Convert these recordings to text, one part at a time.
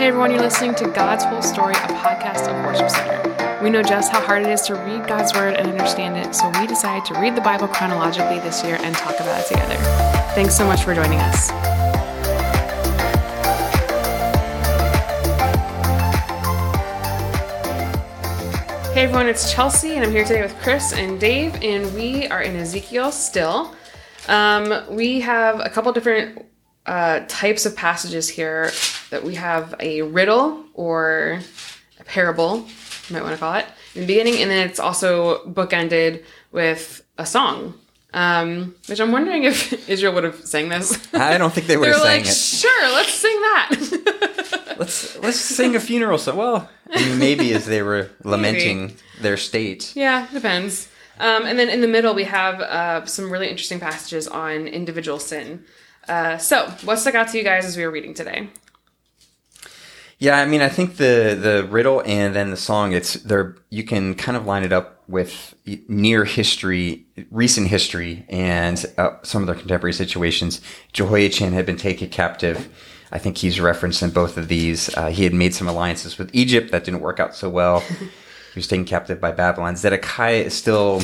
Hey everyone, you're listening to God's Whole Story, a podcast of Worship Center. We know just how hard it is to read God's Word and understand it, so we decided to read the Bible chronologically this year and talk about it together. Thanks so much for joining us. Hey everyone, it's Chelsea, and I'm here today with Chris and Dave, and we are in Ezekiel still. Um, we have a couple different uh, types of passages here that we have a riddle or a parable, you might want to call it, in the beginning, and then it's also bookended with a song. Um, which I'm wondering if Israel would have sang this. I don't think they would have were sang like, it. sure, let's sing that. Let's let's sing a funeral song. Well, I mean, maybe as they were lamenting their state. yeah, it depends. Um, and then in the middle, we have uh, some really interesting passages on individual sin. Uh, so, what stuck out to you guys as we were reading today? Yeah, I mean, I think the the riddle and then the song. It's there. You can kind of line it up with near history, recent history, and uh, some of their contemporary situations. Jehoiachin had been taken captive. I think he's referenced in both of these. Uh, he had made some alliances with Egypt that didn't work out so well. he was taken captive by Babylon. Zedekiah is still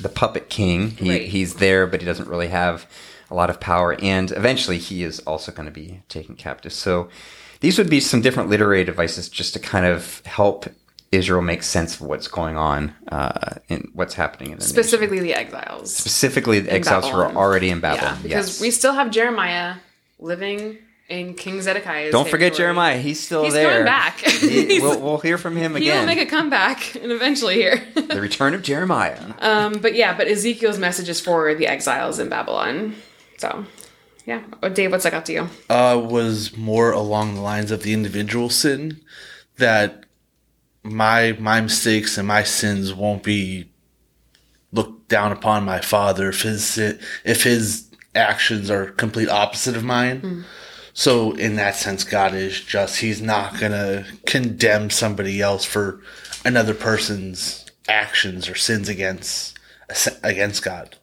the puppet king. He, Right. He's there, but he doesn't really have a lot of power. And eventually, he is also going to be taken captive. So these would be some different literary devices just to kind of help Israel make sense of what's going on uh, and what's happening in the nation. Specifically, the exiles. Specifically, the exiles who are already in Babylon. Yeah, Babylon. because yes. we still have Jeremiah living in King Zedekiah's. Don't forget territory. Jeremiah. He's still He's there. coming back. He- we'll, we'll hear from him again. He will make a comeback and eventually here. the return of Jeremiah. um, but yeah, but Ezekiel's message is for the exiles in Babylon. So, yeah. Oh, Dave, what's that got to you? uh, was more along the lines of the individual sin that my my mistakes and my sins won't be looked down upon my father if his if his actions are complete opposite of mine. So in that sense, God is just. He's not gonna condemn somebody else for another person's actions or sins against against God.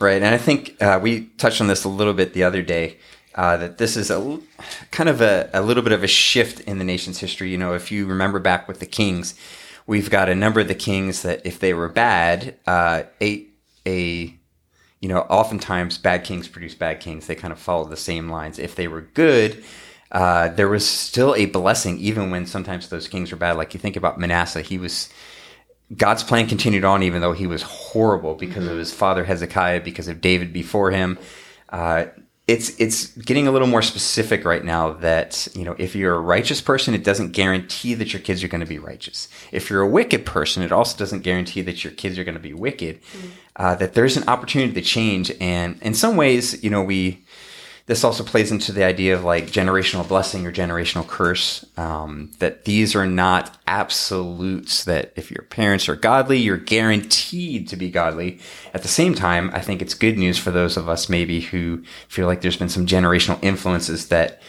Right, and I think uh, we touched on this a little bit the other day. Uh, that this is a kind of a, a little bit of a shift in the nation's history. You know, if you remember back with the kings, we've got a number of the kings that, if they were bad, uh, a a you know, oftentimes bad kings produce bad kings. They kind of follow the same lines. If they were good, uh, there was still a blessing, even when sometimes those kings were bad. Like you think about Manasseh, he was God's plan continued on, even though he was horrible because of his father Hezekiah, because of David before him. Uh, it's it's getting a little more specific right now that you know if you're a righteous person, it doesn't guarantee that your kids are going to be righteous. If you're a wicked person, it also doesn't guarantee that your kids are going to be wicked. Uh, that there's an opportunity to change, and in some ways, you know, we this also plays into the idea of like generational blessing or generational curse. Um, that these are not absolutes. That if your parents are godly, you're guaranteed to be godly. At the same time, I think it's good news for those of us maybe who feel like there's been some generational influences that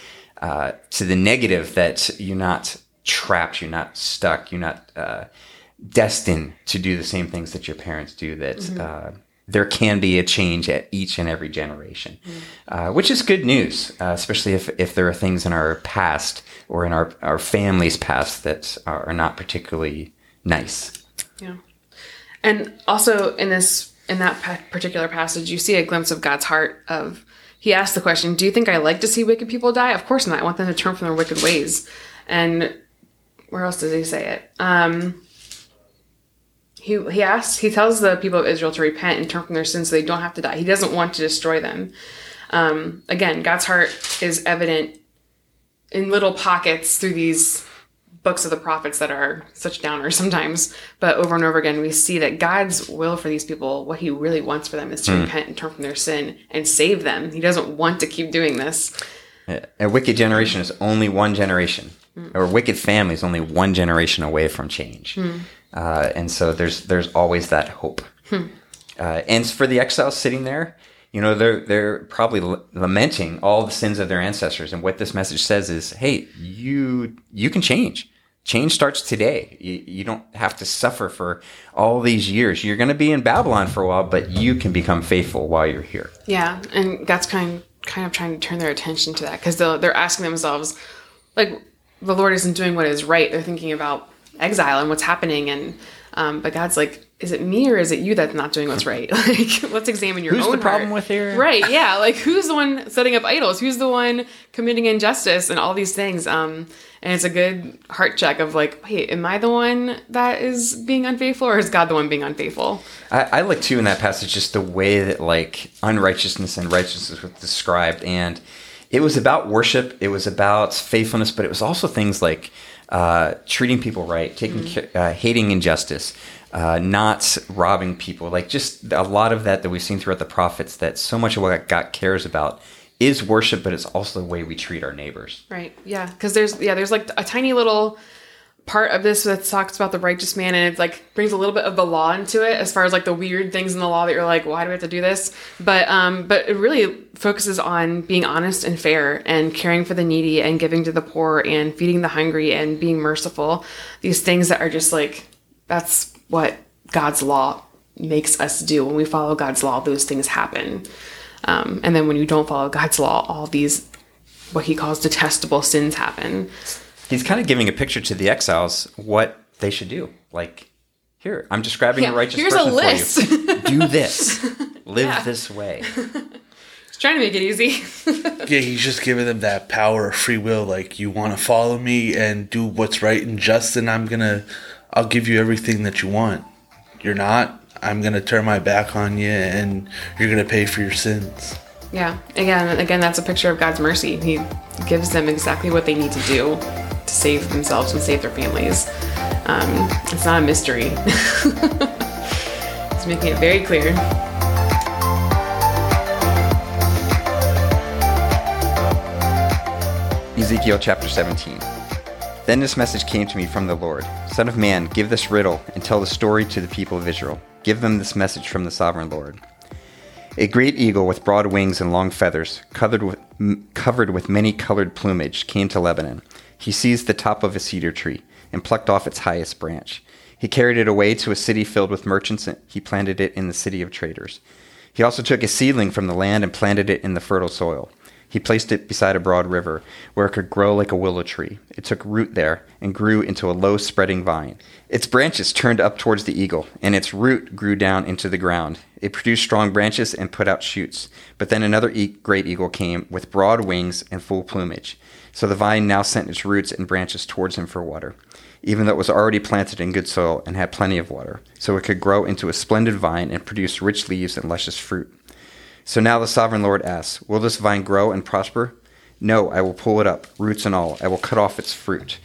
uh, to the negative that you're not trapped, you're not stuck, you're not uh, destined to do the same things that your parents do. That uh, there can be a change at each and every generation, uh, which is good news, uh, especially if, if there are things in our past or in our, our family's past that are, are not particularly nice. Yeah. And also in this in that particular passage, you see a glimpse of God's heart. Of He asked the question, "Do you think I like to see wicked people die? Of course not. I want them to turn from their wicked ways." And where else does He say it? Um, he he asks he tells the people of Israel to repent and turn from their sins so they don't have to die. He doesn't want to destroy them. Um, again, God's heart is evident in little pockets through these books of the prophets that are such downers sometimes. But over and over again, we see that God's will for these people, what He really wants for them, is to repent and turn from their sin and save them. He doesn't want to keep doing this. A wicked generation is only one generation, or wicked family is only one generation away from change, uh, and so there's there's always that hope. Uh, and for the exiles sitting there, you know they're they're probably l- lamenting all the sins of their ancestors, and what this message says is, hey, you you can change. Change starts today. You, you don't have to suffer for all these years. You're going to be in Babylon for a while, but you can become faithful while you're here. Yeah, and God's kind kind of trying to turn their attention to that because they're asking themselves, like, the Lord isn't doing what is right. They're thinking about exile and what's happening. And um, but God's like, is it me or is it you that's not doing what's right? Like, let's examine your Who's own the problem heart. with here? Right? Yeah. Like, who's the one setting up idols? Who's the one committing injustice and all these things? Um, and it's a good heart check of like, wait, am I the one that is being unfaithful, or is God the one being unfaithful? I, I like too in that passage just the way that like unrighteousness and righteousness was described, and it was about worship, it was about faithfulness, but it was also things like uh, treating people right, taking Mm-hmm. uh, hating injustice, uh, not robbing people, like just a lot of that that we've seen throughout the prophets. That so much of what God cares about is worship, but it's also the way we treat our neighbors. Right. Yeah. Because there's yeah there's like a tiny little part of this that talks about the righteous man and it like brings a little bit of the law into it as far as like the weird things in the law that you're like why do we have to do this? But um but it really focuses on being honest and fair and caring for the needy and giving to the poor and feeding the hungry and being merciful. These things that are just like that's what god's law makes us do. When we follow god's law those things happen. Um, and then when you don't follow god's law all these what he calls detestable sins happen He's kind of giving a picture to the exiles what they should do. Like, here, I'm describing Yeah, a righteous here's a person list. for you. Do this. Live Yeah. this way. He's trying to make it easy. Yeah, he's just giving them that power of free will. Like, you want to follow me and do what's right and just, and I'm gonna, I'll give you everything that you want. You're not, I'm gonna turn my back on you, and you're gonna pay for your sins. yeah. Again, again, that's a picture of God's mercy. He gives them exactly what they need to do to save themselves and save their families. Um, it's not a mystery. He's making it very clear. Ezekiel chapter 17. Then this message came to me from the Lord Son of man, give this riddle and tell the story to the people of Israel. Give them this message from the sovereign Lord. A great eagle with broad wings and long feathers, covered with, covered with many colored plumage, came to Lebanon. He seized the top of a cedar tree and plucked off its highest branch. He carried it away to a city filled with merchants, and he planted it in the city of traders. He also took a seedling from the land and planted it in the fertile soil. He placed it beside a broad river, where it could grow like a willow tree. It took root there and grew into a low spreading vine. Its branches turned up towards the eagle, and its root grew down into the ground. It produced strong branches and put out shoots. But then another e- great eagle came with broad wings and full plumage. So the vine now sent its roots and branches towards him for water, even though it was already planted in good soil and had plenty of water, so it could grow into a splendid vine and produce rich leaves and luscious fruit. So now the sovereign Lord asks, Will this vine grow and prosper? No, I will pull it up, roots and all. I will cut off its fruit,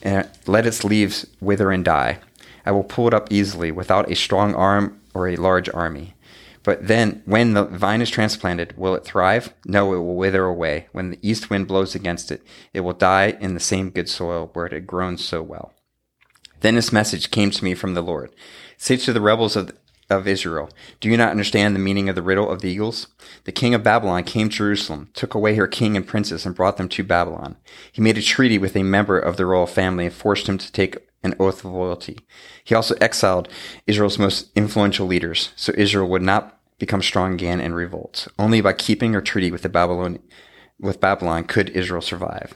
and let its leaves wither and die. I will pull it up easily, without a strong arm or a large army. But then, when the vine is transplanted, will it thrive? No, it will wither away. When the east wind blows against it, it will die in the same good soil where it had grown so well. Then this message came to me from the Lord. Say to the rebels of, of Israel, Do you not understand the meaning of the riddle of the eagles? The king of Babylon came to Jerusalem, took away her king and princes, and brought them to Babylon. He made a treaty with a member of the royal family and forced him to take an oath of loyalty. He also exiled Israel's most influential leaders, so Israel would not become strong again and revolt. Only by keeping her treaty with the Babylon with Babylon could Israel survive.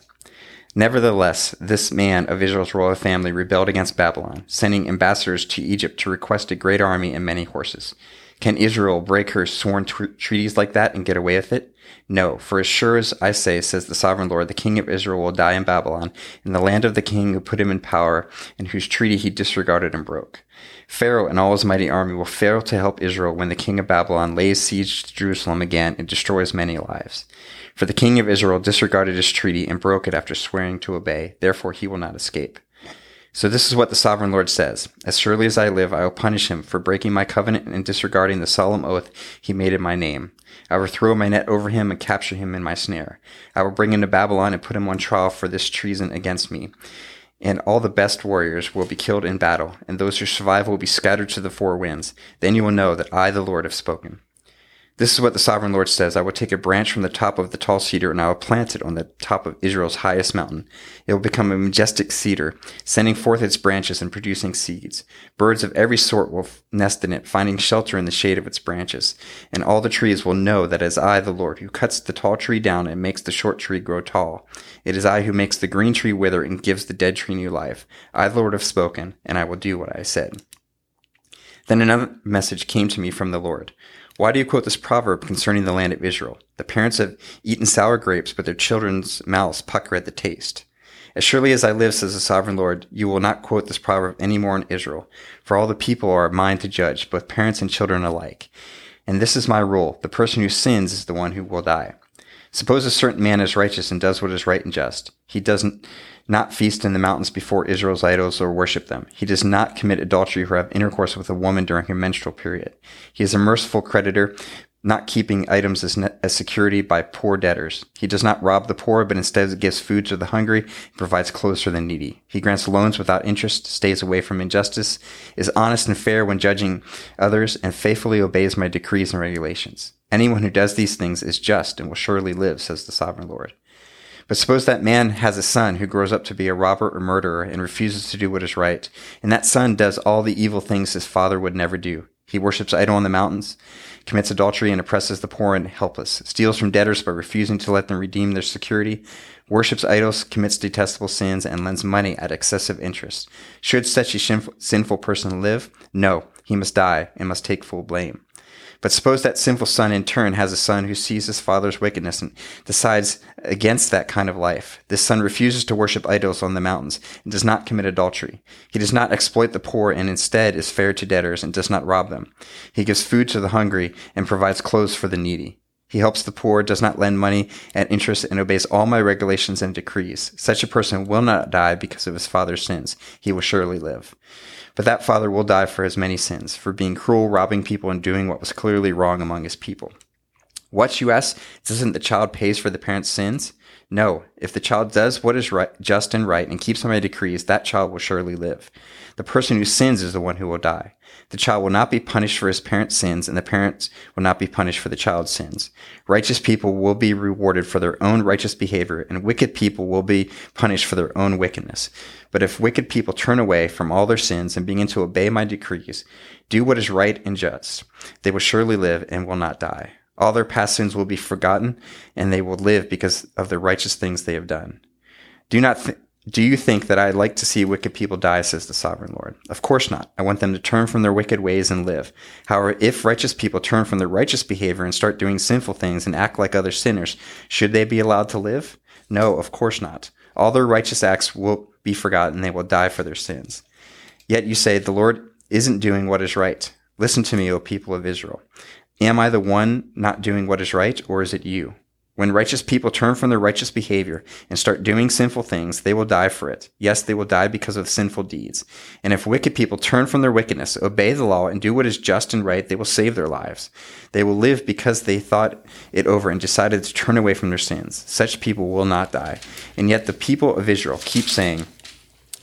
Nevertheless, this man of Israel's royal family rebelled against Babylon, sending ambassadors to Egypt to request a great army and many horses. Can Israel break her sworn tr- treaties like that and get away with it? No, for as sure as I say, says the sovereign Lord, the king of Israel will die in Babylon, in the land of the king who put him in power and whose treaty he disregarded and broke. Pharaoh and all his mighty army will fail to help Israel when the king of Babylon lays siege to Jerusalem again and destroys many lives. For the king of Israel disregarded his treaty and broke it after swearing to obey. Therefore he will not escape. So this is what the sovereign Lord says. As surely as I live, I will punish him for breaking my covenant and disregarding the solemn oath he made in my name. I will throw my net over him and capture him in my snare. I will bring him to Babylon and put him on trial for this treason against me. And all the best warriors will be killed in battle, and those who survive will be scattered to the four winds. Then you will know that I, the Lord, have spoken. This is what the sovereign Lord says I will take a branch from the top of the tall cedar, and I will plant it on the top of Israel's highest mountain. It will become a majestic cedar, sending forth its branches and producing seeds. Birds of every sort will nest in it, finding shelter in the shade of its branches. And all the trees will know that it is I, the Lord, who cuts the tall tree down and makes the short tree grow tall. It is I who makes the green tree wither and gives the dead tree new life. I, the Lord, have spoken, and I will do what I said. Then another message came to me from the Lord. Why do you quote this proverb concerning the land of Israel? The parents have eaten sour grapes, but their children's mouths pucker at the taste. As surely as I live, says the sovereign Lord, you will not quote this proverb any more in Israel, for all the people are mine to judge, both parents and children alike. And this is my rule the person who sins is the one who will die. Suppose a certain man is righteous and does what is right and just. He doesn't not feast in the mountains before Israel's idols or worship them. He does not commit adultery or have intercourse with a woman during her menstrual period. He is a merciful creditor, not keeping items as, ne- as security by poor debtors. He does not rob the poor, but instead gives food to the hungry and provides clothes for the needy. He grants loans without interest, stays away from injustice, is honest and fair when judging others, and faithfully obeys my decrees and regulations. Anyone who does these things is just and will surely live, says the sovereign Lord. But suppose that man has a son who grows up to be a robber or murderer and refuses to do what is right, and that son does all the evil things his father would never do. He worships idol in the mountains, commits adultery and oppresses the poor and helpless, steals from debtors by refusing to let them redeem their security, worships idols, commits detestable sins, and lends money at excessive interest. Should such a sinful person live? No, he must die and must take full blame. But suppose that sinful son in turn has a son who sees his father's wickedness and decides against that kind of life. This son refuses to worship idols on the mountains and does not commit adultery. He does not exploit the poor and instead is fair to debtors and does not rob them. He gives food to the hungry and provides clothes for the needy. He helps the poor, does not lend money at interest, and obeys all my regulations and decrees. Such a person will not die because of his father's sins. He will surely live. But that father will die for his many sins, for being cruel, robbing people, and doing what was clearly wrong among his people. What, you ask, doesn't the child pays for the parent's sins? No, if the child does what is right, just and right and keeps my decrees, that child will surely live. The person who sins is the one who will die. The child will not be punished for his parents' sins, and the parents will not be punished for the child's sins. Righteous people will be rewarded for their own righteous behavior, and wicked people will be punished for their own wickedness. But if wicked people turn away from all their sins and begin to obey my decrees, do what is right and just, they will surely live and will not die. All their past sins will be forgotten, and they will live because of the righteous things they have done. Do not th- do you think that I'd like to see wicked people die, says the sovereign Lord? Of course not. I want them to turn from their wicked ways and live. However, if righteous people turn from their righteous behavior and start doing sinful things and act like other sinners, should they be allowed to live? No, of course not. All their righteous acts will be forgotten. They will die for their sins. Yet you say, the Lord isn't doing what is right. Listen to me, O people of Israel. Am I the one not doing what is right, or is it you? When righteous people turn from their righteous behavior and start doing sinful things, they will die for it. Yes, they will die because of sinful deeds. And if wicked people turn from their wickedness, obey the law, and do what is just and right, they will save their lives. They will live because they thought it over and decided to turn away from their sins. Such people will not die. And yet the people of Israel keep saying,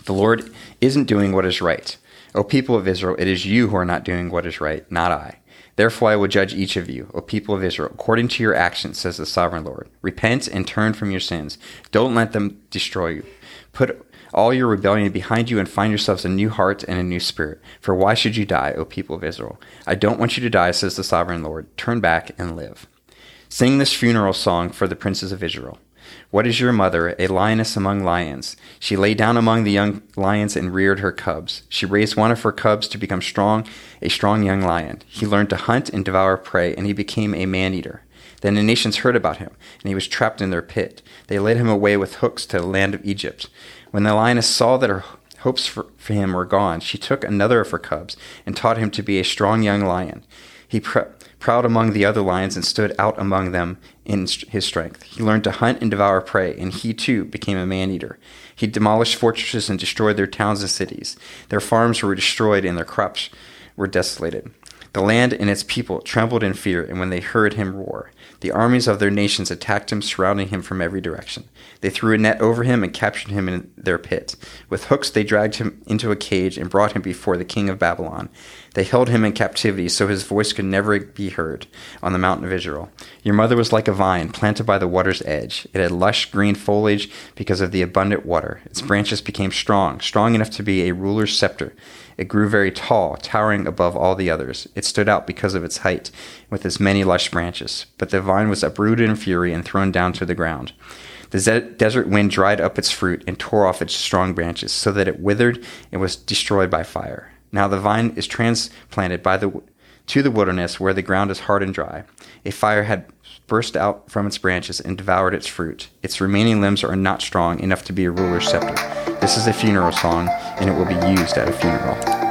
The Lord isn't doing what is right. O people of Israel, it is you who are not doing what is right, not I. Therefore I will judge each of you, O people of Israel, according to your actions, says the sovereign Lord. Repent and turn from your sins. Don't let them destroy you. Put all your rebellion behind you and find yourselves a new heart and a new spirit. For why should you die, O people of Israel? I don't want you to die, says the sovereign Lord. Turn back and live. Sing this funeral song for the princes of Israel. What is your mother, a lioness among lions? She lay down among the young lions and reared her cubs. She raised one of her cubs to become strong, a strong young lion. He learned to hunt and devour prey, and he became a man eater. Then the nations heard about him, and he was trapped in their pit. They led him away with hooks to the land of Egypt. When the lioness saw that her hopes for, for him were gone, she took another of her cubs and taught him to be a strong young lion. He pre- proud among the other lions and stood out among them in his strength. He learned to hunt and devour prey, and he too became a man eater. He demolished fortresses and destroyed their towns and cities. Their farms were destroyed and their crops were desolated. The land and its people trembled in fear, and when they heard him roar, the armies of their nations attacked him, surrounding him from every direction. They threw a net over him and captured him in their pit. With hooks they dragged him into a cage and brought him before the king of Babylon. They held him in captivity so his voice could never be heard on the mountain of Israel. Your mother was like a vine planted by the water's edge. It had lush green foliage because of the abundant water. Its branches became strong, strong enough to be a ruler's scepter. It grew very tall, towering above all the others. It stood out because of its height, with its many lush branches. But the vine was uprooted in fury and thrown down to the ground. The desert wind dried up its fruit and tore off its strong branches, so that it withered and was destroyed by fire. Now the vine is transplanted by the, to the wilderness where the ground is hard and dry. A fire had burst out from its branches and devoured its fruit. Its remaining limbs are not strong enough to be a ruler's scepter. This is a funeral song, and it will be used at a funeral.